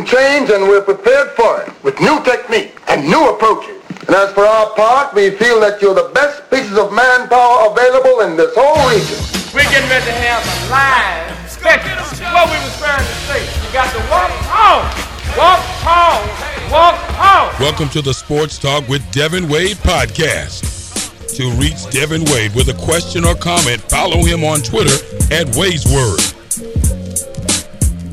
can change and we're prepared for it with new technique and new approaches. And as for our part, we feel that you're the best pieces of manpower available in this whole region. We're getting ready to have a live special. What we was trying to say. You got to walk home. Walk home. Walk home. Welcome to the Sports Talk with Devin Wade podcast. To reach Devin Wade with a question or comment, follow him on Twitter at Wade's Word.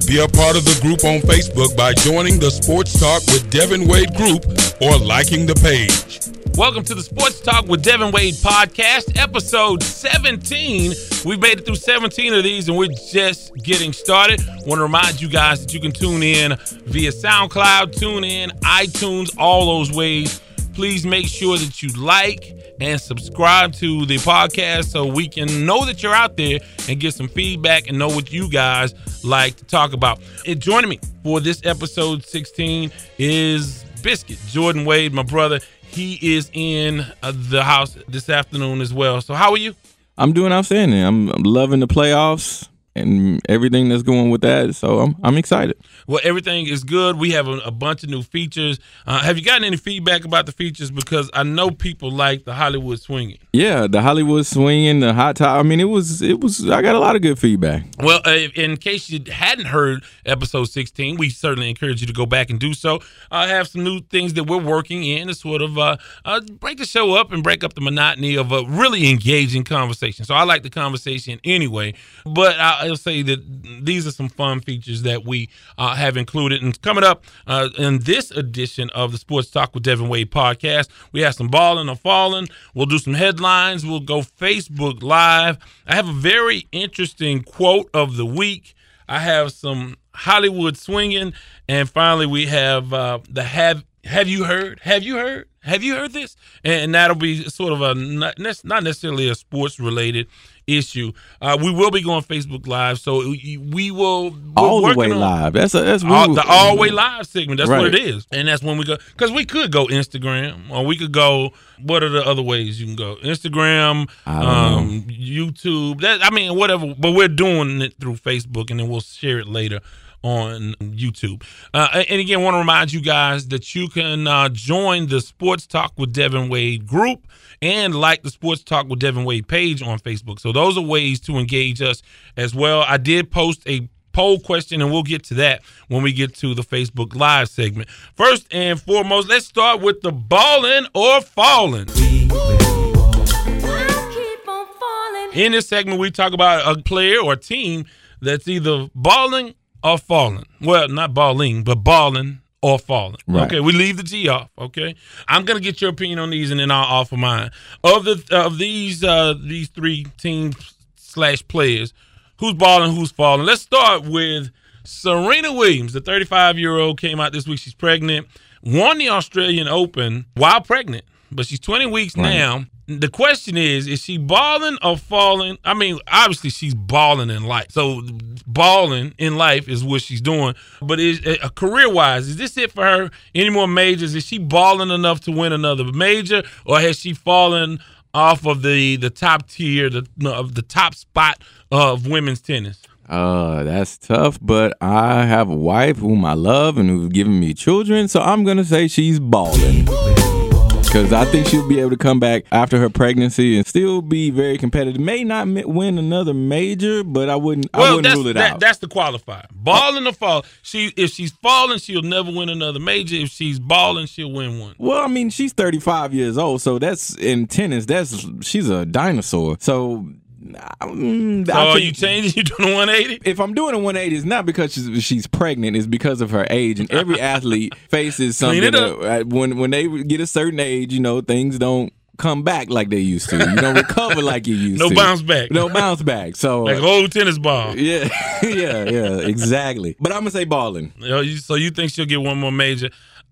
Be a part of the group on Facebook by joining the Sports Talk with Devin Wade group or liking the page. Welcome to the Sports Talk with Devin Wade podcast, episode 17. We've made it through 17 of these and we're just getting started. Want to remind you guys that you can tune in via SoundCloud, TuneIn, iTunes, all those ways. Please make sure that you like and subscribe to the podcast so we can know that you're out there and get some feedback and know what you guys like to talk about. And joining me for this episode 16 is Biscuit, Jordan Wade, my brother. He is in uh, the house this afternoon as well. So, how are you? I'm doing outstanding. I'm, I'm loving the playoffs and everything that's going with that. So I'm I'm excited. Well, everything is good. We have a, a bunch of new features. Uh, have you gotten any feedback about the features? Because I know people like the Hollywood swinging. Yeah, the Hollywood swinging, the hot top. I mean, it was it was. I got a lot of good feedback. Well, uh, in case you hadn't heard episode 16, we certainly encourage you to go back and do so. I have some new things that we're working in to sort of uh, uh, break the show up and break up the monotony of a really engaging conversation. So I like the conversation anyway, but I, I'll say that these are some fun features that we uh, have included. And coming up uh, in this edition of the Sports Talk with Devin Wade podcast, we have some balling or falling. We'll do some headlines. We'll go Facebook Live. I have a very interesting quote of the week. I have some Hollywood swinging, and finally we have uh, the have have you heard? Have you heard? Have you heard this? And that'll be sort of a not necessarily a sports related issue. Uh, we will be going Facebook Live, so we will all the way live. That's a, that's all, the all way live segment. That's right. what it is, and that's when we go because we could go Instagram or we could go. What are the other ways you can go? Instagram, um, YouTube. That I mean, whatever. But we're doing it through Facebook, and then we'll share it later on YouTube. Uh, and again, want to remind you guys that you can uh, join the Sports Talk with Devin Wade group and like the Sports Talk with Devin Wade page on Facebook. So those are ways to engage us as well. I did post a poll question, and we'll get to that when we get to the Facebook Live segment. First and foremost, let's start with the balling or falling. In this segment, we talk about a player or team that's either balling or falling. Well, not balling, but balling or falling. Right. Okay, we leave the G off. Okay, I'm gonna get your opinion on these, and then I'll offer mine. Of the of these uh these three teams slash players, who's balling, who's falling. Let's start with Serena Williams, the 35 year old, came out this week. She's pregnant, won the Australian Open while pregnant, but she's 20 weeks right. now the question is, is she balling or falling? I mean, obviously she's balling in life. So balling in life is what she's doing. But is uh, career wise, is this it for her? Any more majors? Is she balling enough to win another major, or has she fallen off of the the top tier, the of the top spot of women's tennis? Uh, that's tough, but I have a wife whom I love and who's given me children, so I'm gonna say she's balling because I think she'll be able to come back after her pregnancy and still be very competitive. May not win another major, but I wouldn't. Well, I wouldn't rule it that, out. That's the qualifier. Balling or fall. She if she's falling, she'll never win another major. If she's balling, she'll win one. Well, I mean, she's 35 years old, so that's in tennis. That's she's a dinosaur. So Mm, so are you changing? You doing a 180? If I'm doing a 180, it's not because she's, she's pregnant. It's because of her age. And every athlete faces something that, when when they get a certain age. You know, things don't come back like they used to. You don't recover like you used no to. No bounce back. No bounce back. So like old tennis ball. Yeah, yeah, yeah, exactly. But I'm gonna say balling. So you think she'll get one more major?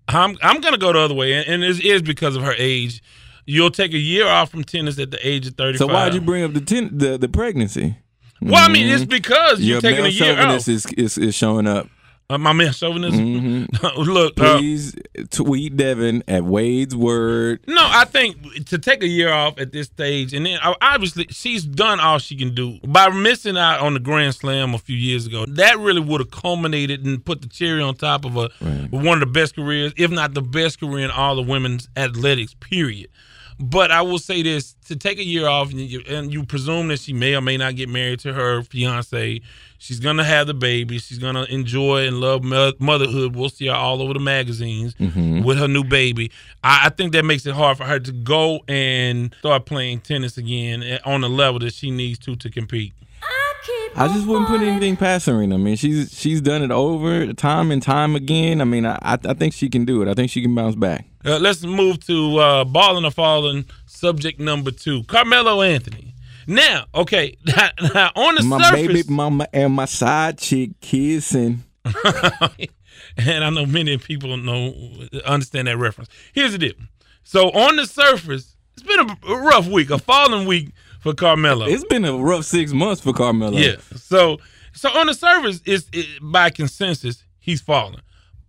I'm I'm gonna go the other way, and it is because of her age. You'll take a year off from tennis at the age of 35. So why'd you bring up the ten, the, the pregnancy? Well, I mean, it's mm-hmm. because you're Your taking a year off. Is, is, is showing up. Uh, my man chauvinism. Look, uh. Please tweet Devin at Wade's word. no, I think to take a year off at this stage, and then uh, obviously she's done all she can do by missing out on the Grand Slam a few years ago. That really would have culminated and put the cherry on top of a one of the best careers, if not the best career in all of women's athletics. Period. But I will say this: to take a year off, and you, and you presume that she may or may not get married to her fiance. She's gonna have the baby. She's gonna enjoy and love motherhood. We'll see her all over the magazines mm-hmm. with her new baby. I, I think that makes it hard for her to go and start playing tennis again eh, on the level that she needs to to compete. I just wouldn't put anything past Serena. I mean, she's she's done it over time and time again. I mean, I I I think she can do it. I think she can bounce back. Uh, let's move to uh, balling or falling. Subject number two: Carmelo Anthony. Now, okay, on the My surface, baby mama and my side chick kissing. and I know many people know understand that reference. Here's the deal. So on the surface, it's been a, a rough week, a falling week for Carmelo. It's been a rough six months for Carmelo. yeah. So so on the surface, it's it, by consensus he's falling.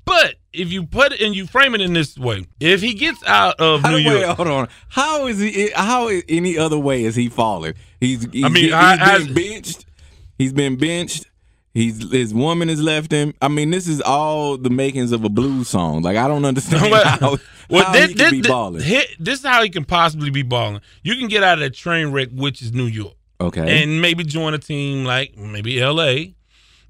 But if you put it and you frame it in this way, if he gets out of New wait, York, hold on. How is he? How is any other way is he falling? He's. he's I mean, he's I- been I- benched. He's been benched. He's his woman has left him. I mean, this is all the makings of a blues song. Like I don't understand Well, how, well, how this, he can this- be balling. this is how he can possibly be balling. You can get out of that train wreck, which is New York. Okay. and maybe join a team like maybe LA,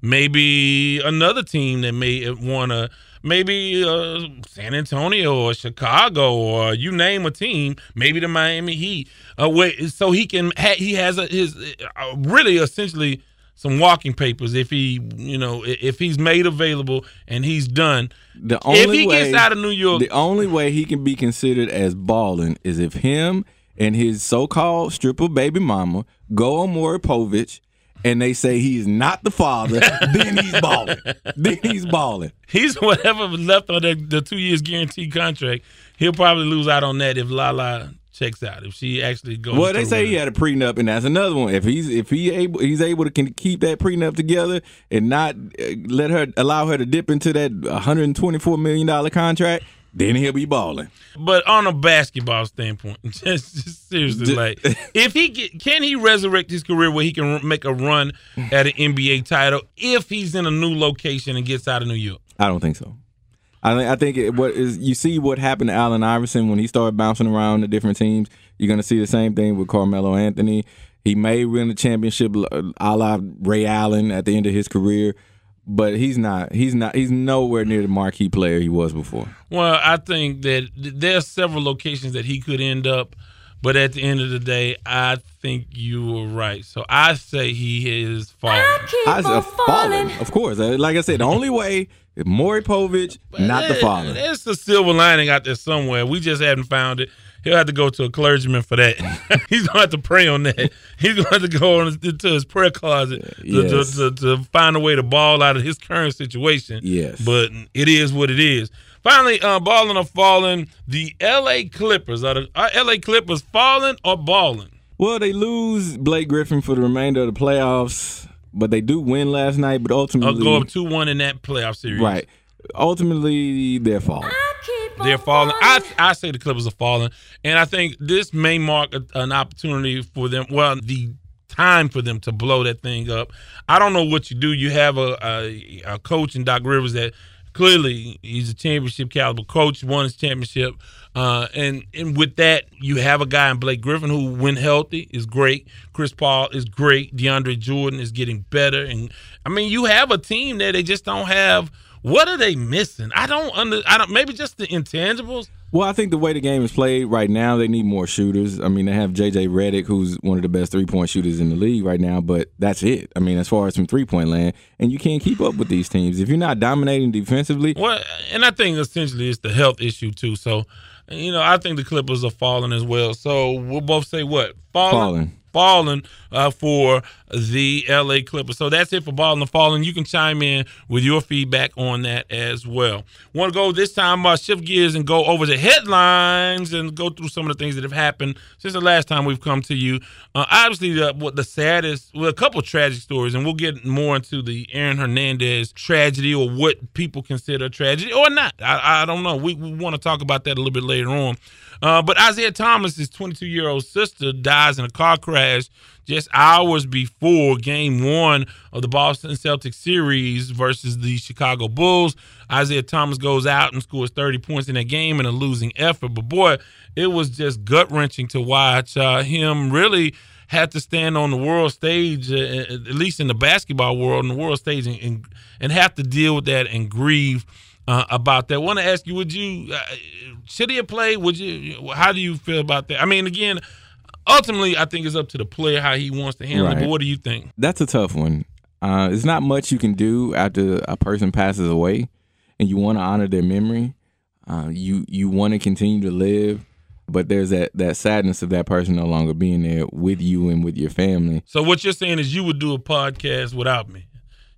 maybe another team that may want to, maybe uh, San Antonio or Chicago or you name a team, maybe the Miami Heat. Uh, where, so he can ha- he has a, his uh, really essentially some walking papers if he you know if he's made available and he's done. The only if he way, gets out of New York, the only way he can be considered as balling is if him and his so-called stripper baby mama go on Maury Povich and they say he is not the father, then he's balling. then he's balling. he's whatever was left on the, the two years guaranteed contract. He'll probably lose out on that if Lala checks out. If she actually goes. Well, they say he had a prenup, and that's another one. If he's if he able he's able to can keep that prenup together and not uh, let her allow her to dip into that 124 million dollar contract, then he'll be balling. But on a basketball standpoint, just, just seriously, D- like if he get, can he resurrect his career where he can r- make a run at an NBA title if he's in a new location and gets out of New York. I don't think so. I think I think it, what is you see what happened to Allen Iverson when he started bouncing around the different teams. You're gonna see the same thing with Carmelo Anthony. He may win the championship a la Ray Allen at the end of his career, but he's not. He's not. He's nowhere near the marquee player he was before. Well, I think that there's several locations that he could end up, but at the end of the day, I think you were right. So I say he is falling. I said falling, of course. Uh, Like I said, the only way is Maury Povich, not the There- father. There's a silver lining out there somewhere. We just haven't found it. He'll have to go to a clergyman for that. He's gonna have to pray on that. He's gonna have to go on into his prayer closet to, Yes. to, to, to find a way to ball out of his current situation. Yes. But it is what it is. Finally, uh, balling or falling, the L.A. Clippers are the are L.A. Clippers falling or balling? Well, they lose Blake Griffin for the remainder of the playoffs, but they do win last night. But ultimately, go up two one in that playoff series? right. Ultimately, they're falling. They're falling. I I say the Clippers are falling, and I think this may mark a, an opportunity for them. Well, the time for them to blow that thing up. I don't know what you do. You have a a, a coach in Doc Rivers that clearly he's a championship caliber coach, won his championship, uh, and and with that you have a guy in Blake Griffin who, when healthy, is great. Chris Paul is great. DeAndre Jordan is getting better, and I mean you have a team that they just don't have. What are they missing? I don't under. I don't. Maybe just the intangibles. Well, I think the way the game is played right now, they need more shooters. I mean, they have JJ Redick, who's one of the best three point shooters in the league right now, but that's it. I mean, as far as from three point land, and you can't keep up with these teams if you're not dominating defensively. Well, and I think essentially it's the health issue too. So, you know, I think the Clippers are falling as well. So we'll both say what falling. Falling. Fallen uh, for the LA Clippers. So that's it for balling or falling. You can chime in with your feedback on that as well. Want to go this time, uh, shift gears and go over the headlines and go through some of the things that have happened since the last time we've come to you. Uh, obviously, the, what the saddest, well, a couple tragic stories, and we'll get more into the Aaron Hernandez tragedy or what people consider tragedy or not. I, I don't know. We, we want to talk about that a little bit later on. Uh, but Isaiah Thomas's 22 year old sister dies in a car crash just hours before game one of the Boston Celtics series versus the Chicago Bulls. Isaiah Thomas goes out and scores 30 points in that game in a losing effort. But boy, it was just gut wrenching to watch uh, him really had to stand on the world stage, uh, at least in the basketball world, in the world stage, and, and, and have to deal with that and grieve uh, about that. I want to ask you: Would you uh, should he played? Would you? How do you feel about that? I mean, again, ultimately, I think it's up to the player how he wants to handle right. it. But what do you think? That's a tough one. Uh, it's not much you can do after a person passes away, and you want to honor their memory. Uh, you you want to continue to live, but there's that that sadness of that person no longer being there with you and with your family. So what you're saying is you would do a podcast without me.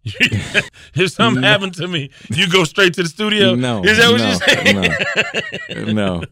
if something no. happened to me, you go straight to the studio. No, is that no, you're saying? No, no.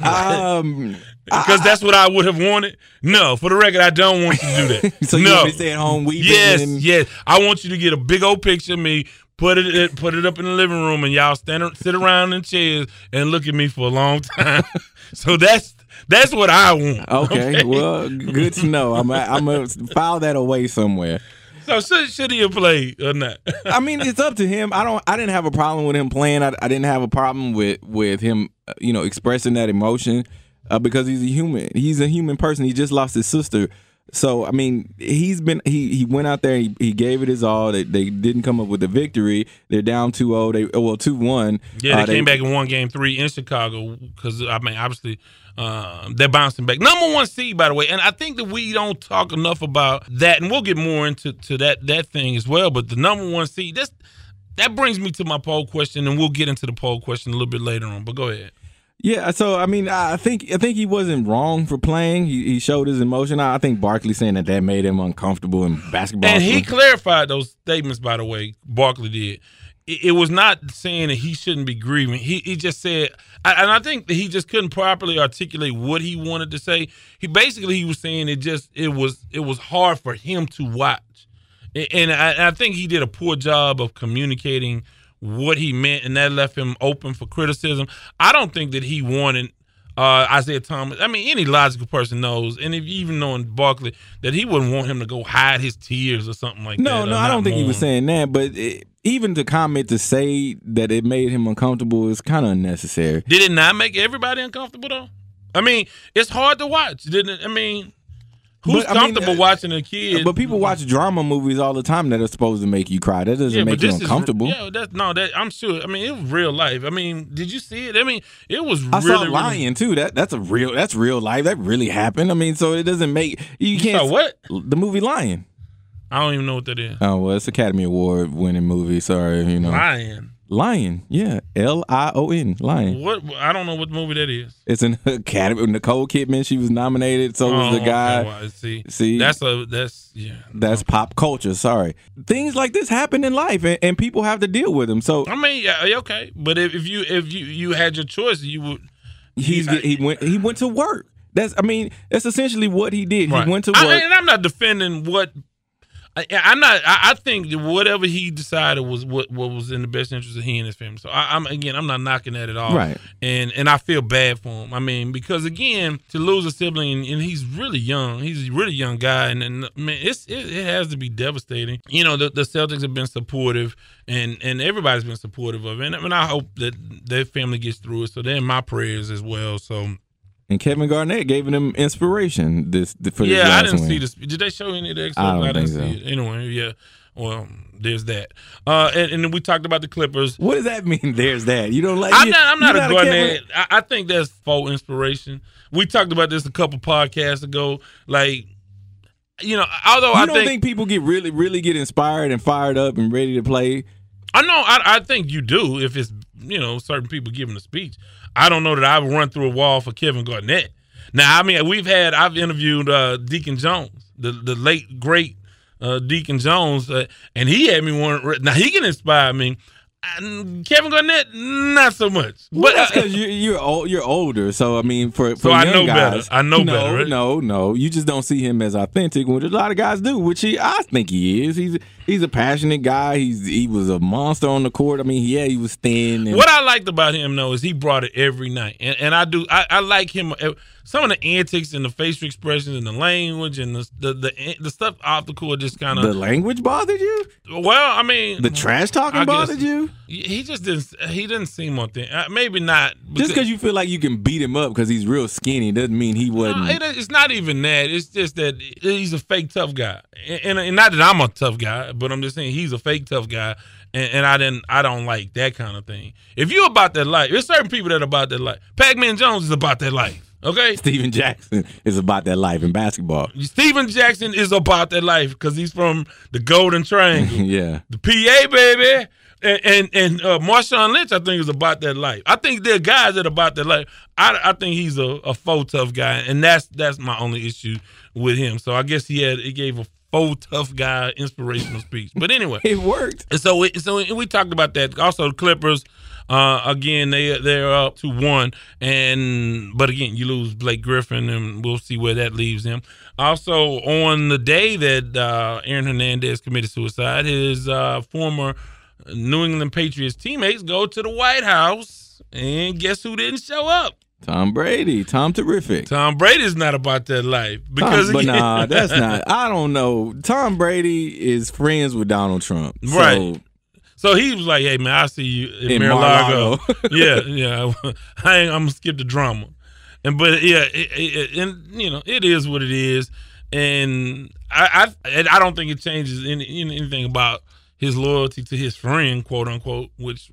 um, because that's what I would have wanted. No, for the record, I don't want you to do that. so no. you stay at home weeping. Yes, and... yes. I want you to get a big old picture of me, put it put it up in the living room, and y'all stand sit around in chairs and look at me for a long time. so that's that's what I want. Okay, okay? well, good to know. I'm I'm gonna file that away somewhere. So should, should he have played or not? I mean, it's up to him. I don't. I didn't have a problem with him playing. I, I didn't have a problem with with him, uh, you know, expressing that emotion uh, because he's a human. He's a human person. He just lost his sister. So I mean, he's been he he went out there. He, he gave it his all. They they didn't come up with the victory. They're down 2-0. They well 2-1. Yeah, they uh, came they, back and won game three in Chicago because I mean obviously uh, they're bouncing back. Number one seed, by the way, and I think that we don't talk enough about that, and we'll get more into to that that thing as well. But the number one seed, that's that brings me to my poll question, and we'll get into the poll question a little bit later on. But go ahead. Yeah, so I mean, I think I think he wasn't wrong for playing. He, he showed his emotion. I think Barkley saying that that made him uncomfortable in basketball. And he clarified those statements, by the way. Barkley did it, was not saying that he shouldn't be grieving. He he just said, and I think that he just couldn't properly articulate what he wanted to say. He basically he was saying it just it was it was hard for him to watch, and I, I think he did a poor job of communicating what he meant, and that left him open for criticism. I don't think that he wanted uh, Isaiah Thomas. I mean, any logical person knows, and if even knowing Barkley, that he wouldn't want him to go hide his tears or something like no, that. No, no, I don't think he was saying that, but it, even to comment to say that it made him uncomfortable is kind of unnecessary. Did it not make everybody uncomfortable though? I mean, it's hard to watch, didn't it? I mean, Who's but, comfortable I mean, uh, watching a kid? But people watch drama movies all the time that are supposed to make you cry. That doesn't yeah, make you uncomfortable. Is, yeah, that's no. That I'm sure. I mean, it was real life. I mean, did you see it? I mean, it was. I really, saw Lion really, too. That that's a real. That's real life. That really happened. I mean, so it doesn't make you, you can't. What? The movie Lion. I don't even know what that is. Oh well, it's Academy Award winning movie. Sorry, you know. Lion. Lion, yeah, L I O N, Lion. What I don't know what movie that is. It's an Academy. Nicole Kidman, she was nominated. So oh, was the oh, guy. Okay, well, see, see, that's a that's yeah. That's pop culture. Sorry, things like this happen in life, and, and people have to deal with them. So I mean, yeah, okay, but if, if you if you you had your choice, you would. He's he went he went to work. That's I mean that's essentially what he did. Right. He went to work. I, and I'm not defending what I, am not. I, I, think whatever he decided was what, what was in the best interest of he and his family. So I, am again, I'm not knocking that at all. Right. And and I feel bad for him. I mean, because again, to lose a sibling and, and he's really young. He's a really young guy, and, and man, it's it, it, has to be devastating. You know, the, the Celtics have been supportive, and and everybody's been supportive of it. And, and I hope that their family gets through it. So they're in my prayers as well. So and Kevin Garnett gave them inspiration this for yeah, this I didn't win. see this. Did they show any of the? I, don't I didn't think see so. it. Anyway, yeah. Well, there's that. Uh, and, and, then we talked about the Clippers. What does that mean? There's that. You don't like. I'm you, not. I'm not a Garnett. I, I, think that's full inspiration. We talked about this a couple podcasts ago. Like, you know, although you I don't think, think people get really, really get inspired and fired up and ready to play. I know. I, I think you do if it's you know certain people giving a speech. I don't know that I would run through a wall for Kevin Garnett. Now, I mean, we've had I've interviewed uh, Deacon Jones, the the late great uh, Deacon Jones, uh, and he had me one. Now he can inspire me. Kevin Garnett, not so much. Well, But that's uh, because you're you're, old, you're older. So I mean, for, for So I young know better. guys, I know no, better, right? No, no, you just don't see him as authentic, which a lot of guys do. Which he, I think he is. He's he's a passionate guy. He's he was a monster on the court. I mean, yeah, he was thin. And, What I liked about him though is he brought it every night, and, and I do I, I like him. uh, Some of the antics and the facial expressions and the language and the the the, the stuff off the court just kind of the language bothered you? Well, I mean, The trash talking I guess- bothered you? he just didn't. He didn't seem authentic. Uh, Maybe not. Just because you feel like you can beat him up because he's real skinny doesn't mean he wasn't. No, it, it's not even that. It's just that he's a fake tough guy, and, and, and not that I'm a tough guy, but I'm just saying he's a fake tough guy, and, and I didn't. I don't like that kind of thing. If you're about that life, there's certain people that are about that life. Pac-Man Jones is about that life. Okay, Stephen Jackson is about that life in basketball. Stephen Jackson is about that life because he's from the Golden Triangle, yeah. the PA baby. And and, and uh, Marshawn Lynch, I think, is about that life. I think there are guys that are about that life. I, I think he's a, a faux tough guy, and that's that's my only issue with him. So I guess he had he gave a faux tough guy inspirational speech. But anyway, It worked. and so we, so we talked about that. Also, the Clippers, uh, again, they they're up to one, and but again, you lose Blake Griffin, and we'll see where that leaves him. Also, on the day that uh, Aaron Hernandez committed suicide, his uh, former New England Patriots teammates go to the White House, and guess who didn't show up? Tom Brady, Tom Terrific. Tom Brady's not about that life because Tom, but nah, that's not. I don't know. Tom Brady is friends with Donald Trump, Right. So he was like, "Hey man, I see you in, In Mar-a-Lago. Mar-a-Lago. yeah, yeah. I ain't, I'm gonna skip the drama, and but yeah, it, it, and you know, it is what it is, and I I, I don't think it changes any, anything about his loyalty to his friend, quote unquote. Which,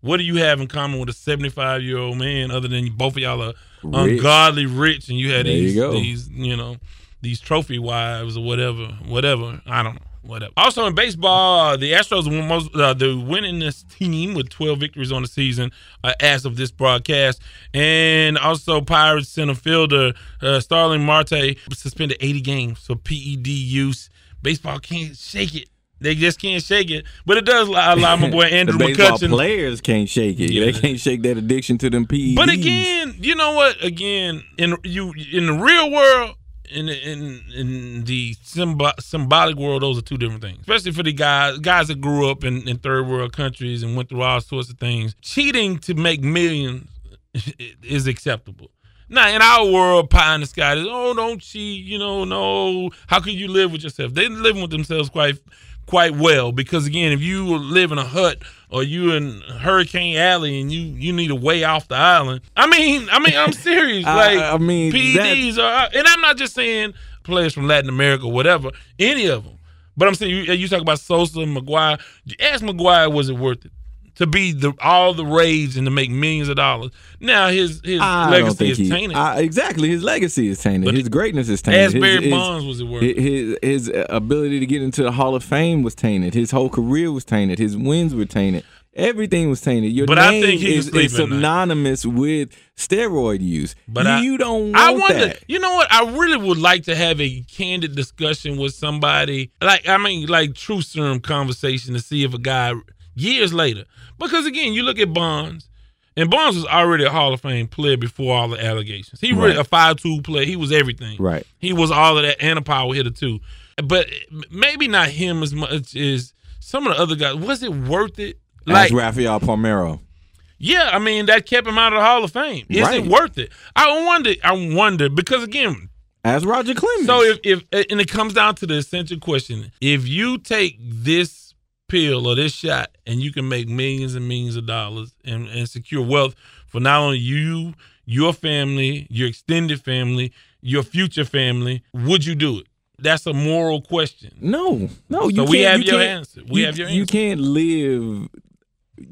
what do you have in common with a 75 year old man other than both of y'all are Rich. ungodly rich, and you had There you these go. these you know these trophy wives or whatever, whatever. I don't know. Whatever. Also in baseball, uh, the Astros were most uh, the winningest team with 12 victories on the season uh, as of this broadcast, and also Pirates center fielder uh, Starling Marte suspended 80 games for PED use. Baseball can't shake it. They just can't shake it, but it does allow my boy Andrew the baseball McCutchen. players can't shake it. Yeah. They can't shake that addiction to them PEDs. But again, you know what? Again, in you in the real world, in in in the symbo- symbolic world, those are two different things. Especially for the guys guys that grew up in, in third world countries and went through all sorts of things. Cheating to make millions is acceptable. Now, in our world, pie in the sky is oh, don't cheat. You know, no. How can you live with yourself? They're living with themselves quite quite well because again, if you live in a hut or you in Hurricane Alley and you you need a way off the island, I mean, I mean, I'm serious. Like I mean, PEDs are, and I'm not just saying players from Latin America, whatever, any of them. But I'm saying you, you talk about Sosa, McGwire. Ask McGwire, was it worth it? To be the all the rage and to make millions of dollars. Now his his I legacy think is he, tainted. I, exactly, his legacy is tainted. But his greatness is tainted. Ask His- Barry his- Bonds, was it worth? His his ability to get into the Hall of Fame was tainted. His whole career was tainted. His wins were tainted. Everything was tainted. Your But I name think he is, is night. synonymous with steroid use. But you, I- you don't want I wonder. that. You know what? I really would like to have a candid discussion with somebody, like I mean, like true serum conversation to see if a guy years later, because again, you look at Bonds, and Bonds was already a Hall of Fame player before all the allegations. He really Right. a five tool player. He was everything. Right. He was all of that and a power hitter too. But maybe not him as much as some of the other guys. Was it worth it? Like Rafael Palmeiro. Yeah, I mean that kept him out of the Hall of Fame. Is Right. it worth it? I wonder. I wonder because again, As Roger Clemens. so if if and it comes down to the essential question: if you take this pill or this shot and you can make millions and millions of dollars and, and secure wealth for not only you, your family, your extended family, your future family, would you do it? That's a moral question. No, no. You So we can't- have you your can't- answer. We you, have your You can't live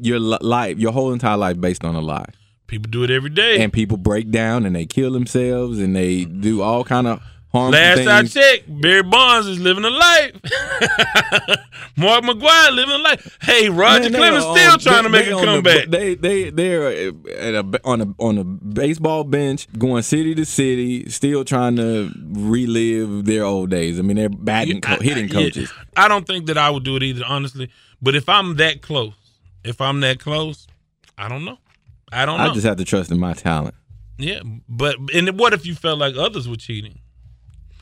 your life, your whole entire life, based on a lie. People do it every day. And people break down and they kill themselves and they mm-hmm. do all kind of Last. I checked, Barry Bonds is living a life. Mark McGwire living a life. Hey, Roger Man, Clemens still trying they- to make a on the- comeback. they they they're uh, at a, on a on a baseball bench, going city to city, still trying to relive their old days. I mean, they're batting, co- hitting I- yeah, coaches. I don't think that I would do it either, honestly. But if I'm that close, if I'm that close, I don't know. I don't know. I just have to trust in my talent. yeah, but and what if you felt like others were cheating?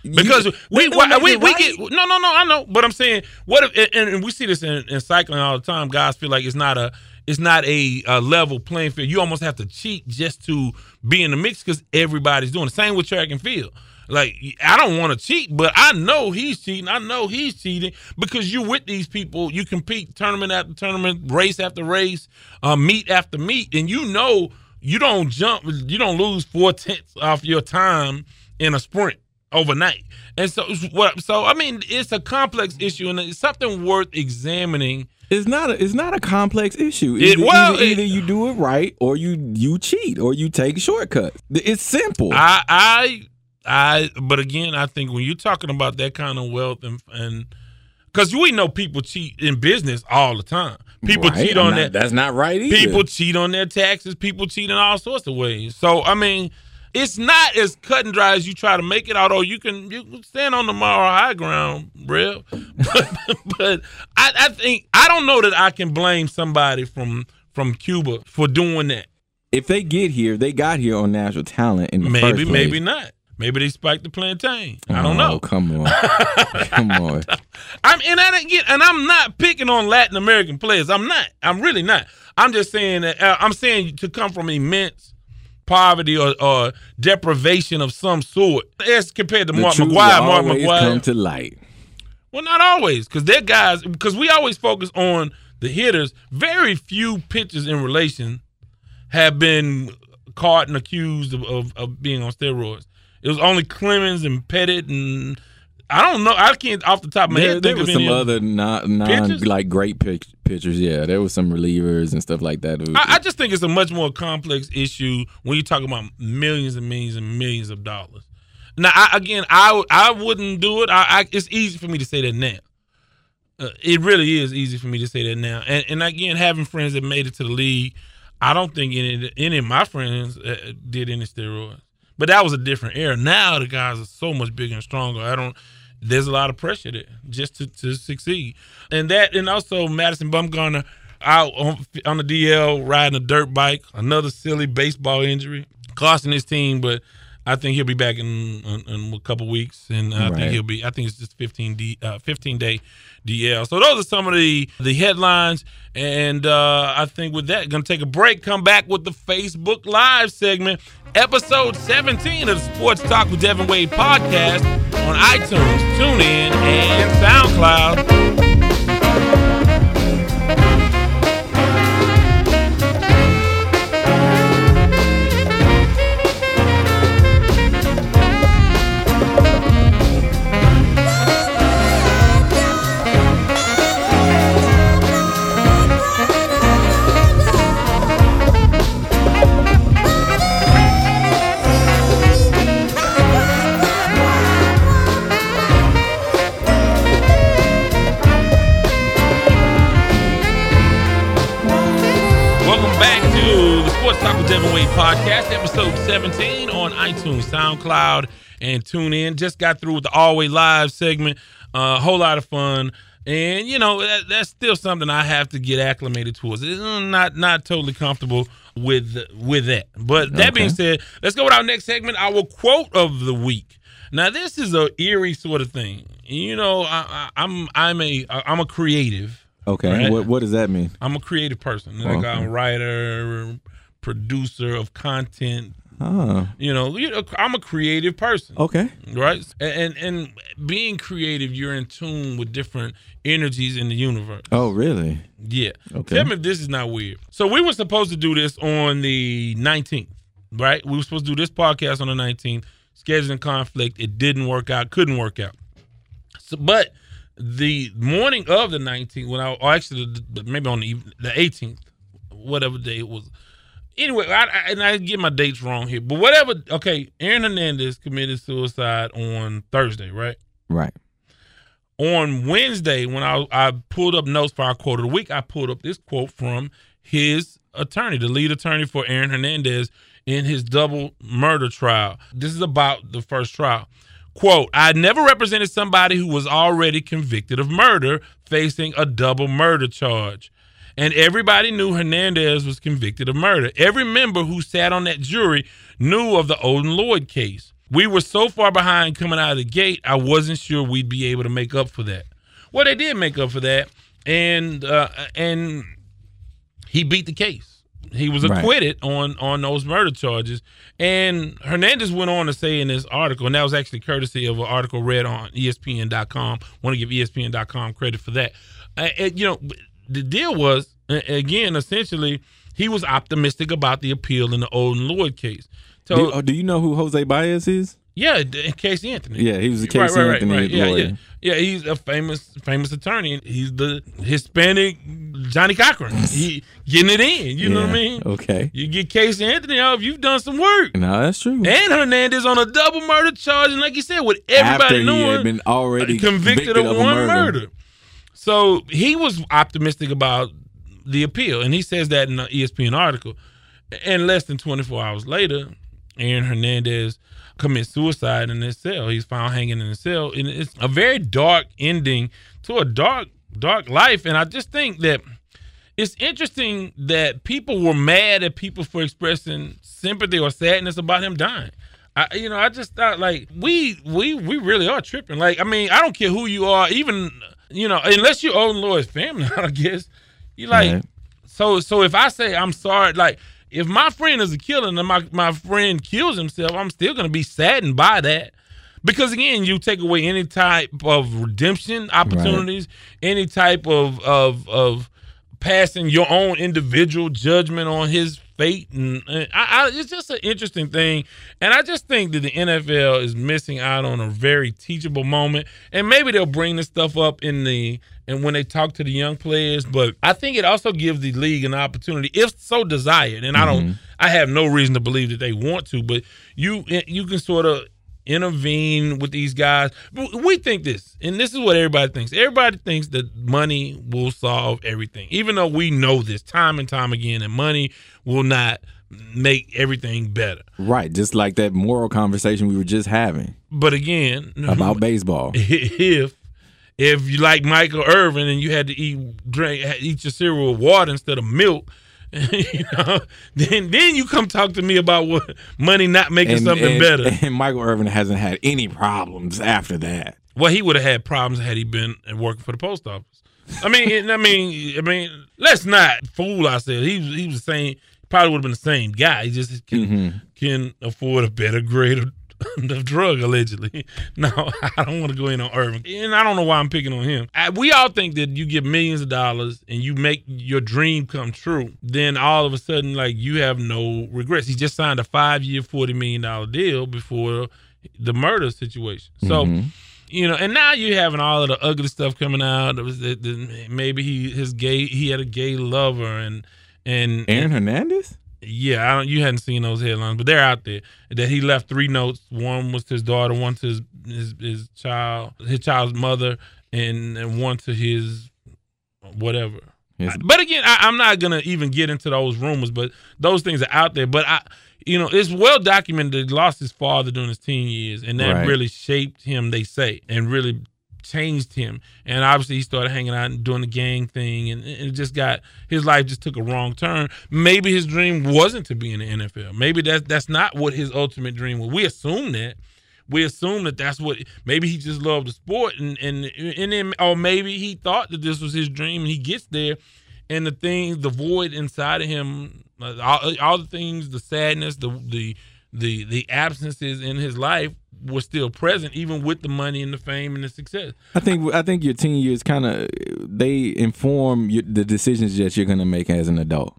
Because You- we don't we, make we, get no no no I know, but I'm saying what if and, and we see this in, in cycling all the time. Guys feel like it's not a it's not a, a level playing field. You almost have to cheat just to be in the mix because everybody's doing the same with track and field. Like I don't want to cheat, but I know he's cheating. I know he's cheating because you with these people. You compete tournament after tournament, race after race, uh, meet after meet, and you know you don't jump, you don't lose four tenths off your time in a sprint overnight. And so, what? So I mean, it's a complex issue, and it's something worth examining. It's not a it's not a complex issue. It- Either, well, either, it- either you do it right or you you cheat or you take shortcuts. It's simple. I, I, I. But again, I think when you're talking about that kind of wealth and and because we know people cheat in business all the time. People Right? cheat on not- that. That's not right either. People cheat on their taxes. People cheat in all sorts of ways. So I mean, it's not as cut and dry as you try to make it. Although you can you can stand on the moral high ground, real. But, but I, I think I don't know that I can blame somebody from from Cuba for doing that. if they get here, they got here on natural talent in the Maybe, first place. maybe not. Maybe they spiked the plantain. I don't Oh, know. Come on, come on. I'm and I didn't get and I'm not picking on Latin American players. I'm not. I'm really not. I'm just saying that uh, I'm saying to come from immense poverty or, or deprivation of some sort as compared to The Mark McGwire. Mark McGwire. come to light. Well, not always, because they're guys. Because we always focus on the hitters. Very few pitchers in relation have been caught and accused of, of, of being on steroids. It was only Clemens and Pettitte and I don't know. I can't off the top of my There, head there think was of some other- other non, like great pic- pitchers. Yeah, there was some relievers and stuff like that. I, I just think it's a much more complex issue when you're talking about millions and millions and millions of dollars. Now, I, again, I I wouldn't do it. I, I, it's easy for me to say that now. Uh, it really is easy for me to say that now. And and again, having friends that made it to the league, I don't think any any of my friends uh, did any steroids. But that was a different era. Now the guys are so much bigger and stronger. I don't. There's a lot of pressure there just to, to succeed, and that and also Madison Bumgarner out on, on the DL riding a dirt bike. Another silly baseball injury costing his team, but I think he'll be back in, in, in a couple weeks, and I Right. think he'll be. I think it's just 15 D, uh, 15 day DL. So those are some of the the headlines, and uh, I think with that, gonna take a break. Come back with the Facebook Live segment, episode 17 of the Sports Talk with Devin Wade podcast on iTunes, TuneIn, and SoundCloud. SoundCloud, TuneIn. Just got through with the Always Live segment. A uh, whole lot of fun. And, you know, that, that's still something I have to get acclimated towards. I'm not not totally comfortable with with that. But that being said, let's go with our next segment, our quote of the week. Now, this is a eerie sort of thing. You know, I, I, I'm I'm a I'm a creative. okay, Right. what what does that mean? I'm a creative person. Like Okay. I'm a writer, producer of content. Oh, You know, you know, I'm a creative person, okay. right? And, and being creative, you're in tune with different energies in the universe. Oh, really? Yeah. Okay. Tell me if this is not weird. So we were supposed to do this on the 19th, right? We were supposed to do this podcast on the 19th. Scheduling conflict. It didn't work out. Couldn't work out. So, but the morning of the 19th, when I or actually the- the- maybe on the, the 18th, whatever day it was, anyway, I, I, and I get my dates wrong here, but whatever. Okay, Aaron Hernandez committed suicide on Thursday, right? Right. On Wednesday, when I I pulled up notes for our quote of the week, I pulled up this quote from his attorney, the lead attorney for Aaron Hernandez in his double murder trial. This is about the first trial. Quote, I never represented somebody who was already convicted of murder facing a double murder charge. And everybody knew Hernandez was convicted of murder. Every member who sat on that jury knew of the Odin Lloyd case. We were so far behind coming out of the gate, I wasn't sure we'd be able to make up for that. Well, they did make up for that, and uh, and he beat the case. He was Right. acquitted on on those murder charges. And Hernandez went on to say in this article, and that was actually courtesy of an article read on ESPN.com. Want to give ESPN.com credit for that. Uh, you know, the deal was again, essentially, he was optimistic about the appeal in the Odin Lloyd case. So Do, oh, do you know who Jose Baez is? yeah, Casey Anthony. Yeah, he was the Casey Anthony Yeah, lawyer. yeah, yeah. He's a famous, famous attorney. He's the Hispanic Johnnie Cochran. He getting it in. You know what I mean? Okay. You get Casey Anthony off, you've done some work. No, that's true. And Hernandez on a double murder charge, and like you said, with After everybody he knowing had been already convicted, of, a one murder. So he was optimistic about the appeal, and he says that in an E ESPN article. And less than 24 hours later, Aaron Hernandez commits suicide in his cell. He's found hanging in his cell, and it's a very dark ending to a dark, dark life. And I just think that it's interesting that people were mad at people for expressing sympathy or sadness about him dying. I, you know, I just thought like we we we really are tripping. Like, I mean, I don't care who you are, even you know, unless you own Lloyd's family, I guess. You like Right. so so if I say I'm sorry, like if my friend is a killer and my my friend kills himself, I'm still gonna be saddened by that. Because again, you take away any type of redemption opportunities, any type of of of passing your own individual judgment on his fate, and, and I, I, it's just an interesting thing. And I just think that the NFL is missing out on a very teachable moment, and maybe they'll bring this stuff up in the and when they talk to the young players. But I think it also gives the league an opportunity, if so desired. And I don't, mm-hmm. I have no reason to believe that they want to, but you eh, you can sort of intervene with these guys. We think this, and this is what everybody thinks. Everybody thinks that money will solve everything, even though we know this time and time again that money will not make everything better. Right, just like that moral conversation we were just having But again, about baseball. if if you like Michael Irvin and you had to eat drink eat your cereal with water instead of milk, you know, then then you come talk to me about what money not making something and, better. And Michael Irvin hasn't had any problems after that. Well, he would have had problems had he been working for the post office. I mean, and I mean, I mean, let's not fool ourselves. He was, he was the same. Probably would have been the same guy. He just can Mm-hmm. can afford a better grade of, of drug allegedly. No, I don't want to go in on Irvin, and I don't know why I'm picking on him. I, we all think that you get millions of dollars and you make your dream come true. Then all of a sudden, like you have no regrets. He just signed a five year, forty million dollar deal before the murder situation. So mm-hmm. you know, and now you're having all of the ugly stuff coming out. It was that that maybe he his gay he had a gay lover and and Aaron Hernandez? Yeah, I don't, you hadn't seen those headlines, but they're out there. That he left three notes. One was to his daughter, one to his his, his child, his child's mother, and and one to his whatever. His- But again, I, I'm not gonna even get into those rumors, but those things are out there. But I, you know, it's well documented he lost his father during his teen years, and that Right. really shaped him. They say, and really changed him. And obviously, he started hanging out and doing the gang thing, and, and it just got his life just took a wrong turn. Maybe his dream wasn't to be in the NFL. Maybe that's that's not what his ultimate dream was. We assume that. We assume that that's what. Maybe he just loved the sport, and and and then, or maybe he thought that this was his dream, and he gets there, and the things, the void inside of him, uh, all, all the things, the sadness, the the the the absences in his life were still present, even with the money and the fame and the success. I think I think your teen years kind of they inform you, the decisions that you're going to make as an adult.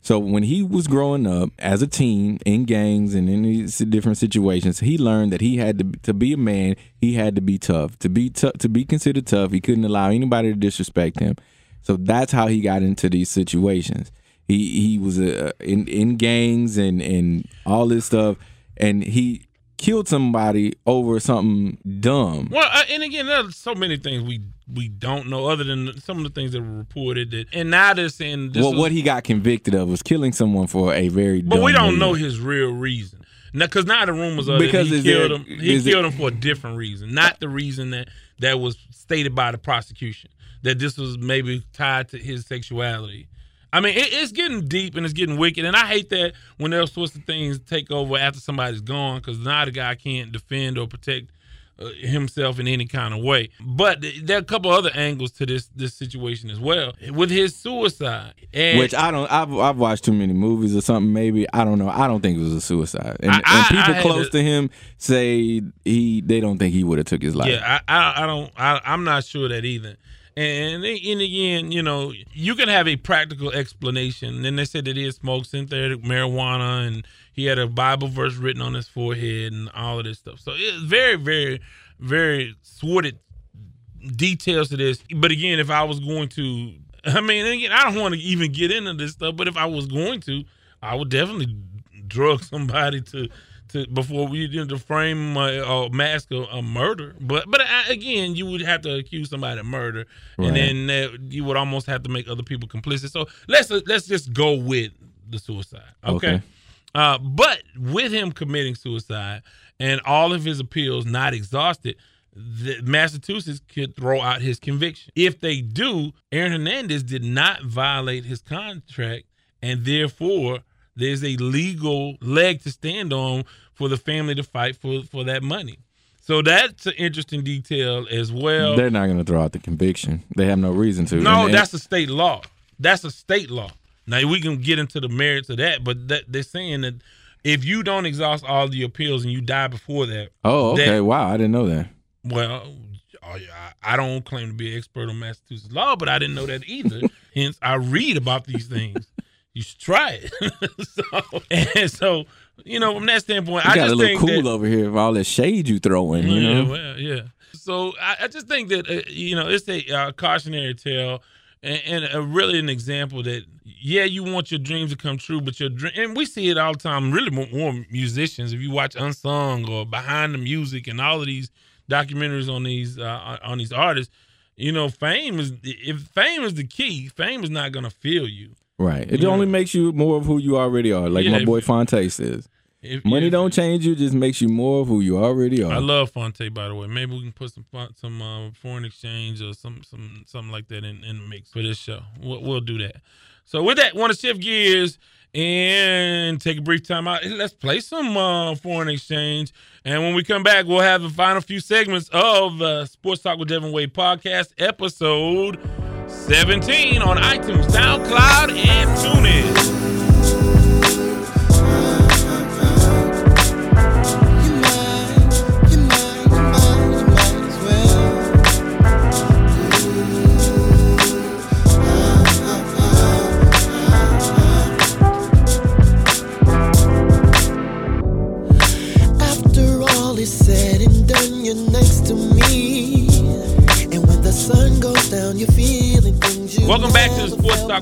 So when he was growing up as a teen in gangs and in these different situations, he learned that he had to to be a man. He had to be tough. To be tough, to be considered tough, he couldn't allow anybody to disrespect him. So that's how he got into these situations. He he was uh, in in gangs and and all this stuff, and he killed somebody over something dumb. Well, uh, and again, there's so many things we we don't know other than some of the things that were reported. That and now they're saying this well, was- what he got convicted of was killing someone for a very. but we don't know his real reason. Now, because now the rumors are Because that he killed there- him. He is it- killed him for a different reason, not the reason that that was stated by the prosecution. That this was maybe tied to his sexuality. I mean, it, it's getting deep and it's getting wicked, and I hate that when those sorts of things take over after somebody's gone, because now the guy can't defend or protect uh, himself in any kind of way. But th- there are a couple other angles to this this situation as well with his suicide. And Which I don't. I've I've watched too many movies or something. Maybe I don't know. I don't think it was a suicide. And, I- and people close to- to him say he they don't think he would have took his life. Yeah, I, I, I don't. I, I'm not sure that either. And and again, you know, you can have a practical explanation. And they said that he had smoked synthetic marijuana and he had a Bible verse written on his forehead and all of this stuff. So it's very, very, very sordid details to this. But again, if I was going to, I mean, again, I don't want to even get into this stuff. But if I was going to, I would definitely drug somebody to to before we did to frame a, a mask of a murder. But but I, again, you would have to accuse somebody of murder, Right. and then that, you would almost have to make other people complicit. So let's let's just go with the suicide. Okay. Okay. Uh, but with him committing suicide and all of his appeals not exhausted, the, Massachusetts could throw out his conviction. If they do, Aaron Hernandez did not violate his contract, and therefore there's a legal leg to stand on for the family to fight for for that money. So that's an interesting detail as well. They're not going to throw out the conviction. They have no reason to. No, And- that's a state law. That's a state law. Now we can get into the merits of that, but that, they're saying that if you don't exhaust all the appeals and you die before that, oh, okay. that- wow, I didn't know that. well, oh, I I don't claim to be an expert on Massachusetts law, but I didn't know that either. Hence, I read about these things. You should try it. so, and so, you know, from that standpoint, You I got just a little cool that, over here for all that shade you throwing. You yeah, know. well, yeah. So I, I just think that uh, you know it's a uh, cautionary tale and, and a, really an example that yeah, you want your dreams to come true, but your dream and we see it all the time. Really, more, more musicians. If you watch Unsung or Behind the Music and all of these documentaries on these uh, on these artists, you know, fame is if fame is the key. Fame is not going to fill you. Right. It Yeah. only makes you more of who you already are, like Yeah, my if- boy Phonte says. If, Money if- don't change you; just makes you more of who you already are. I love Phonte, by the way. Maybe we can put some some uh, foreign exchange or some some something like that in, in the mix for this show. We'll, we'll do that. So with that, want to shift gears and take a brief time out. Let's play some uh, foreign exchange, and when we come back, we'll have the final few segments of uh, Sports Talk with Devin Wade podcast, episode seventeen on iTunes, SoundCloud, and TuneIn.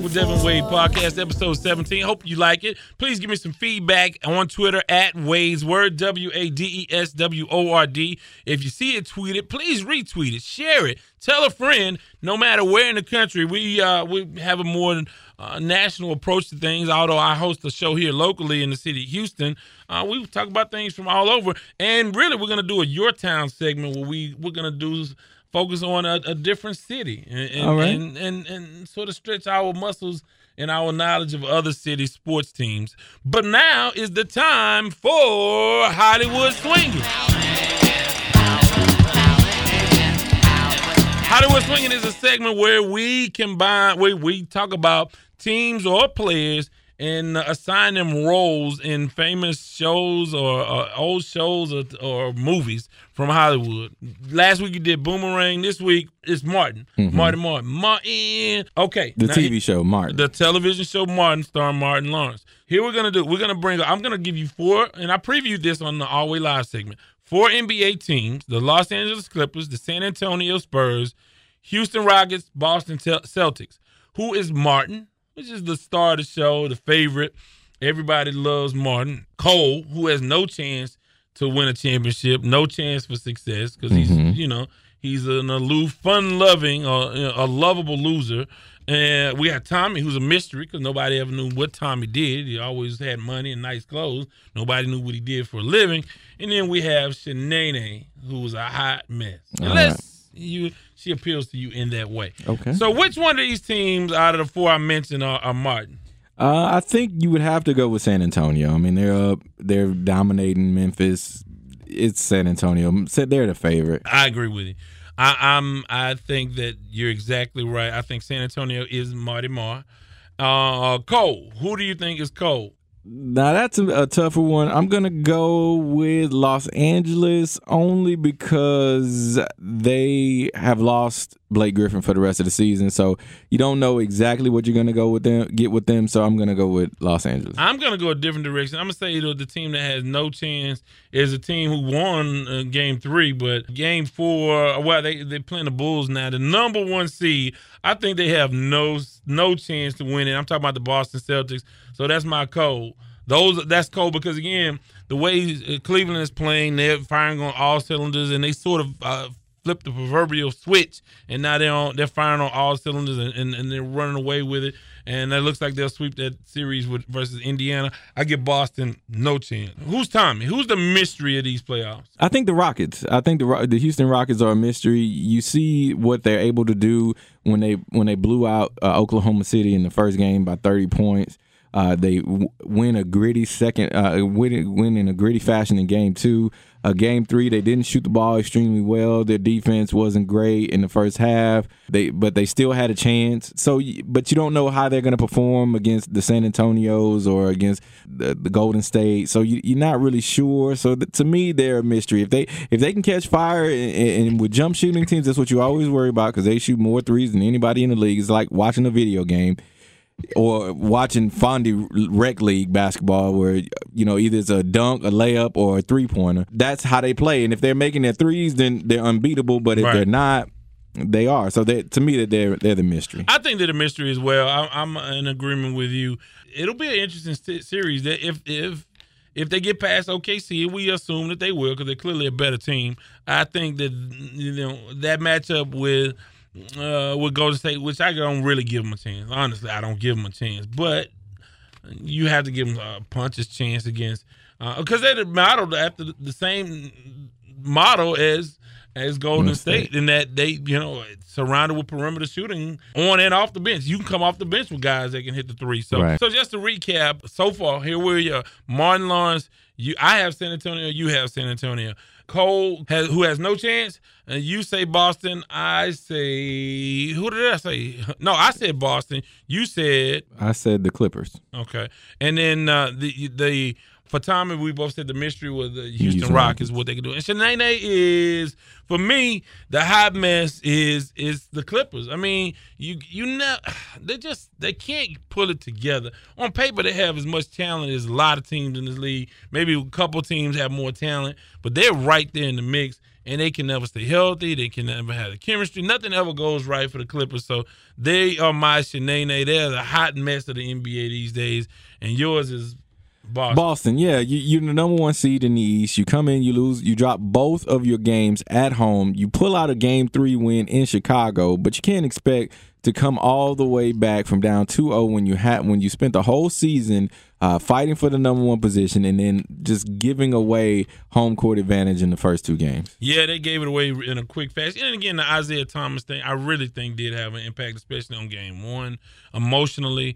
With Devin. Wade podcast, episode 17. Hope you like it. Please give me some feedback on Twitter at Wade's Word, W A D E S W O R D. If you see it tweeted, please retweet it, share it, tell a friend. No matter where in the country, we uh, we have a more uh, national approach to things. Although I host a show here locally in the city of Houston, uh, we talk about things from all over. And really, we're gonna do a Your Town segment where we we're gonna do focus on a, a different city and, and, right. and, and and sort of stretch our muscles and our knowledge of other city sports teams. But now is the time for Hollywood Swinging. Hollywood Swinging is a segment where we combine, we, we talk about teams or players and assign them roles in famous shows or, or old shows or, or movies from Hollywood. Last week you did Boomerang. This week it's Martin. Mm-hmm. Martin Martin. Martin. Okay. the TV show Martin. the television show Martin, starring Martin Lawrence. Here we're gonna do. We're gonna bring. I'm gonna give you four, and I previewed this on the Always Live segment. Four NBA teams: the Los Angeles Clippers, the San Antonio Spurs, Houston Rockets, Boston Celtics. Who is Martin? Which is the star of the show, the favorite. Everybody loves Martin. Cole, who has no chance to win a championship, no chance for success because he's, you know, he's an aloof, fun-loving, uh, a lovable loser. And we have Tommy, who's a mystery because nobody ever knew what Tommy did. He always had money and nice clothes. Nobody knew what he did for a living. And then we have Shanae, who was a hot mess. Unless you, she appeals to you in that way. Okay. So, which one of these teams out of the four I mentioned are, are Martin? Uh, I think you would have to go with San Antonio. I mean, they're up, they're dominating Memphis. It's San Antonio. They're the favorite. I agree with you. I, I'm. I think that you're exactly right. I think San Antonio is Marty Marr. Uh, Cole. Who do you think is Cole? Now that's a, a tougher one. I'm gonna go with Los Angeles only because they have lost Blake Griffin for the rest of the season. So you don't know exactly what you're gonna go with them, get with them. So I'm gonna go with Los Angeles. I'm gonna go a different direction. I'm gonna say that the team that has no chance is a team who won uh, Game Three, but Game Four. Well, they they playing the Bulls now. The number one seed. I think they have no no chance to win it. I'm talking about the Boston Celtics. So that's my code. Those that's cold because again, the way uh, Cleveland is playing, they're firing on all cylinders, and they sort of uh, flip the proverbial switch, and now they're on they're firing on all cylinders, and, and, and they're running away with it. And it looks like they'll sweep that series with versus Indiana. I give Boston no chance. Who's Tommy? Who's the mystery of these playoffs? I think the Rockets. I think the the Houston Rockets are a mystery. You see what they're able to do when they when they blew out uh, Oklahoma City in the first game by 30 points. Uh, they w- win a gritty second, uh, win, win in a gritty fashion in game two. Uh, game three, they didn't shoot the ball extremely well. Their defense wasn't great in the first half. They, but they still had a chance. So, but you don't know how they're going to perform against the San Antonio's or against the, the Golden State. So you, you're not really sure. So th- to me, they're a mystery. If they if they can catch fire and, and with jump shooting teams, that's what you always worry about because they shoot more threes than anybody in the league. It's like watching a video game or watching Fondy Rec League basketball, where you know either it's a dunk, a layup, or a three pointer. That's how they play, and if they're making their threes, then they're unbeatable. But if Right. they're not, they are. So they, to me, that they're they're the mystery. I think they're a mystery as well. I, I'm in agreement with you. It'll be an interesting se- series. That if if if they get past OKC, we assume that they will because they're clearly a better team. I think that you know that matchup with uh with Golden State, which I don't really give them a chance. Honestly, I don't give them a chance, but you have to give them a puncher's chance against because they're modeled after the- the same model as as Golden State, in that they you know surrounded with perimeter shooting on and off the bench. You can come off the bench with guys that can hit the three. So Right. so just to recap, so far here we are. Martin Lawrence, you I have San Antonio, you have San Antonio. Cole has who has no chance, and you say Boston. I say who did I say? No, I said Boston. You said I said the Clippers. Okay, and then uh, the the for Tommy, we both said the mystery was the Houston, Houston Rockets, what they can do. And Shanae is for me the hot mess is is the Clippers. I mean, you you know they just they can't pull it together. On paper, they have as much talent as a lot of teams in this league. Maybe a couple teams have more talent, but they're right there in the mix. And they can never stay healthy. They can never have the chemistry. Nothing ever goes right for the Clippers. So they are my Shanae. They're the hot mess of the NBA these days. And yours is Boston. Boston, yeah, you, you're the number one seed in the East. You come in, you lose, you drop both of your games at home. You pull out a game three win in Chicago, but you can't expect to come all the way back from down 2-0 when you had when you spent the whole season uh, fighting for the number one position and then just giving away home court advantage in the first two games. Yeah, they gave it away in a quick fashion. And again, the Isaiah Thomas thing, I really think did have an impact, especially on game one, emotionally.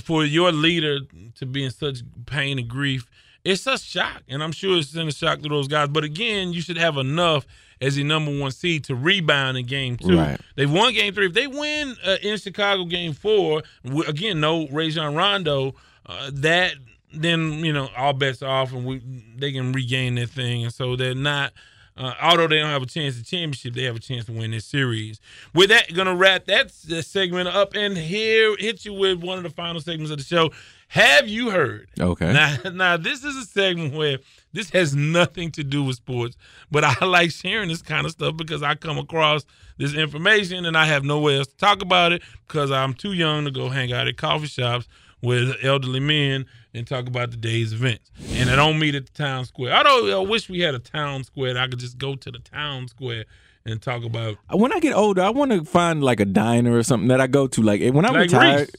For your leader to be in such pain and grief, it's a shock. And I'm sure it's in a shock to those guys. But again, you should have enough as the number one seed to rebound in game two. Right. They won game three. If they win uh, in Chicago game four, again, no Rajon Rondo, uh, that then you know all bets are off and we they can regain their thing, and so they're not. Uh, although they don't have a chance at championship, they have a chance to win this series. With that, gonna wrap that segment up, and here hit you with one of the final segments of the show. Have you heard? Okay. Now, now this is a segment where this has nothing to do with sports, but I like sharing this kind of stuff because I come across this information and I have nowhere else to talk about it because I'm too young to go hang out at coffee shops with elderly men and talk about the day's events. And I don't meet at the town square. Although I wish we had a town square that I could just go to the town square and talk about When I get older, I want to find like a diner or something that I go to. Like when I'm like retired. Reese.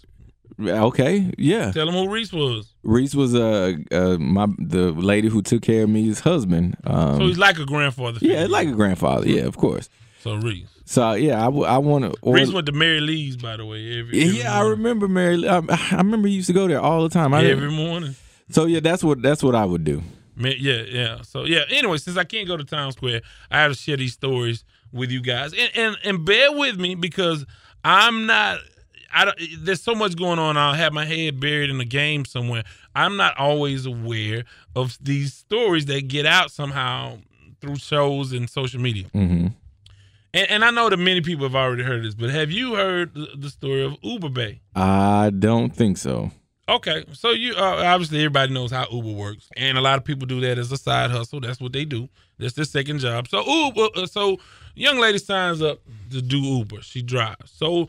Okay, yeah. Tell them who Reese was. Reese was uh, uh my the lady who took care of me's husband. Um, So he's like a grandfather. yeah, like a grandfather. Yeah, of course. So Reese. So yeah, I, w- I want to. Reese went to Mary Lee's, by the way. Every, every Yeah, I remember Mary. I, I remember he used to go there all the time. I didn't- Every morning. so yeah, that's what that's what I would do. Man, yeah, yeah. So yeah. Anyway, since I can't go to town square, I have to share these stories with you guys, and and, and bear with me because I'm not. I don't, there's so much going on. I'll have my head buried in a game somewhere. I'm not always aware of these stories that get out somehow through shows and social media. hmm And, and I know that many people have already heard this, but have you heard the, story of Uber Bay? I don't think so. Okay, so you uh, obviously everybody knows how Uber works, and a lot of people do that as a side hustle. That's what they do. That's their second job. So Uber, uh, so young lady signs up to do Uber. She drives. So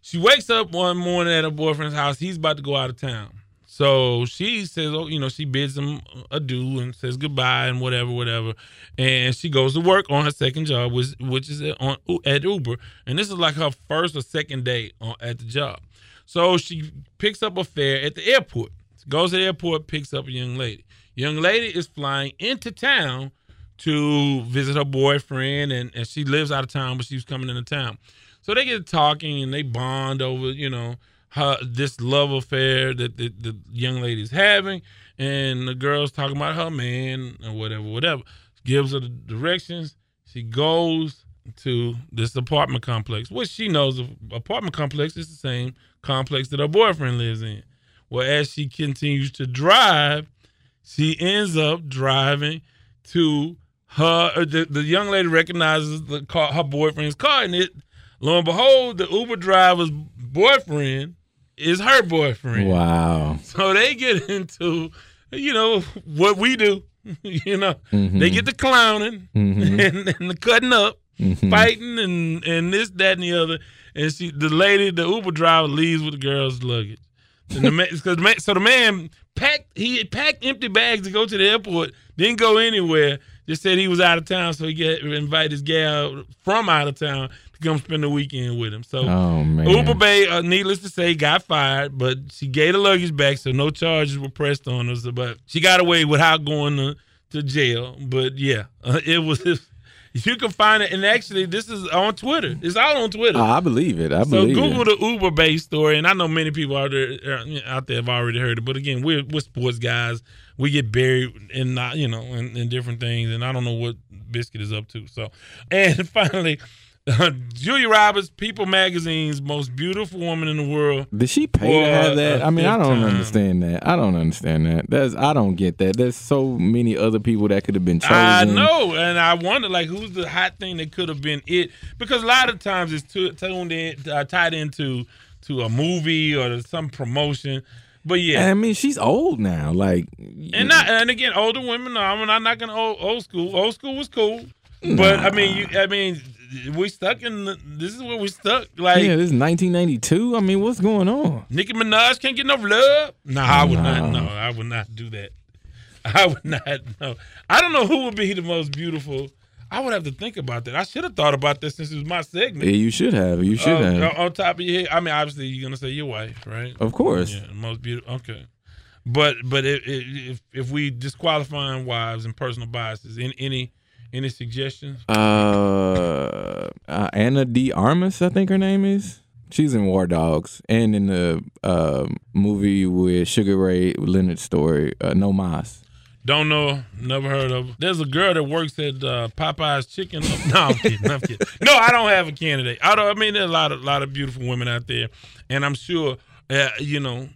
she wakes up one morning at her boyfriend's house. He's about to go out of town. So she says, oh, you know, she bids him adieu and says goodbye and whatever, whatever. And she goes to work on her second job, which which is on at Uber. And this is like her first or second day on, at the job. So she picks up a fare at the airport. Goes to the airport, picks up a young lady. Young lady is flying into town to visit her boyfriend, and, and she lives out of town, but she was coming into town. So they get talking and they bond over, you know, her this love affair that the, the young lady's having, and the girl's talking about her man or whatever, whatever. Gives her the directions. She goes to this apartment complex, which she knows the apartment complex is the same complex that her boyfriend lives in. Well, as she continues to drive, she ends up driving to her. uh, The, the young lady recognizes the car, her boyfriend's car, and it. Lo and behold, the Uber driver's boyfriend is her boyfriend. Wow. So they get into, you know, what we do. you know, Mm-hmm. they get the clowning and, and the cutting up, Mm-hmm. fighting and and this, that, and the other. And she, the lady, the Uber driver, leaves with the girl's luggage. And the man, cause the man, so the man packed, he packed empty bags to go to the airport, didn't go anywhere. Just said he was out of town, so he get invite his gal from out of town to come spend the weekend with him. So Oh man. Uber Bay, uh, needless to say, got fired, but she gave the luggage back, so no charges were pressed on her. But she got away without going to, to jail. But yeah, uh, it was. You can find it, and actually, this is on Twitter. It's out on Twitter. Oh, I believe it. I so believe Google it. the Uber Bay story, and I know many people out there uh, out there have already heard it. But again, we're we're sports guys. We get buried in not you know in, in different things, and I don't know what Biscuit is up to. So, and finally, uh, Julia Roberts, People Magazine's most beautiful woman in the world. Did she pay to For have that? I mean, I don't time. understand that. I don't understand that. That's I don't get that. There's so many other people that could have been chosen. I know, and I wonder like who's the hot thing that could have been it because a lot of times it's tu- tuned in, uh, tied into to a movie or some promotion. But yeah, I mean, she's old now. Like, And not, and again, older women. No, I'm not knocking old, old school. Old school was cool, but I mean, you, I mean, we stuck in. The, this is where we stuck. Like yeah, this is 1992. I mean, what's going on? Nicki Minaj can't get no love. No, I would not. No. No, I would not do that. I would not. No, I don't know who would be the most beautiful. I would have to think about that. I should have thought about this since it was my segment. Yeah, you should have. You should Uh, have. on top of your head, I mean, obviously, you're gonna say your wife, right? Of course. Yeah, most beautiful. Okay, but but if if, if we disqualifying wives and personal biases, in any any suggestions? Uh, uh, Ana de Armas, I think her name is. She's in War Dogs and in the uh, movie with Sugar Ray Leonard story, uh, No Mas. Don't know, never heard of. her. There's a girl that works at uh, Popeye's Chicken. No, I'm kidding. I'm kidding. No, I don't have a candidate. I don't. I mean, there's a lot of lot of beautiful women out there, and I'm sure, uh, you know,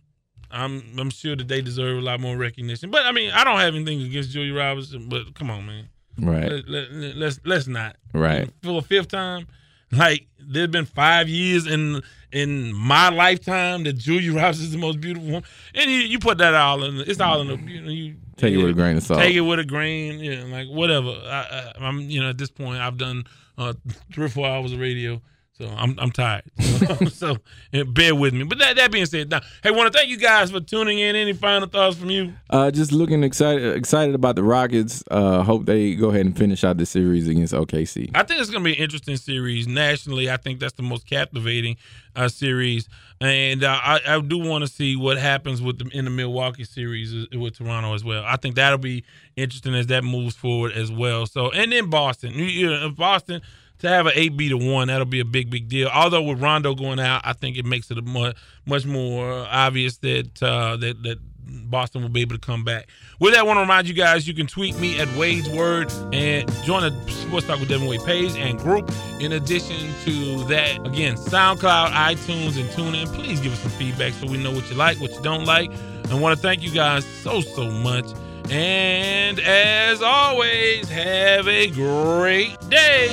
I'm I'm sure that they deserve a lot more recognition. But I mean, I don't have anything against Julia Roberts. But come on, man. Right. Let, let, let's let's not. Right. For a fifth time. Like there's been five years in in my lifetime that Julia Roberts is the most beautiful woman, and you, you put that all in. It's all in the you know you Take it with a grain of salt. Take it with a grain, yeah, like whatever. I, I'm you know at this point I've done uh, three or four hours of radio. So I'm I'm tired. So, so bear with me. But that, that being said, now, hey, want to thank you guys for tuning in. Any final thoughts from you? Uh, just looking excited excited about the Rockets. Uh, hope they go ahead and finish out the series against OKC. I think it's going to be an interesting series nationally. I think that's the most captivating uh, series, and uh, I, I, do want to see what happens with the, in the Milwaukee series with Toronto as well. I think that'll be interesting as that moves forward as well. So, and then Boston, you know, Boston to have an eight beat to one, that'll be a big, big deal. Although with Rondo going out, I think it makes it much more obvious that uh, that that Boston will be able to come back. With that, I want to remind you guys you can tweet me at Wade's Word and join the Sports Talk with Devin Wade page and group. In addition to that, again, SoundCloud, iTunes, and TuneIn. Please give us some feedback so we know what you like, what you don't like. And want to thank you guys so, so much. And as always, have a great day.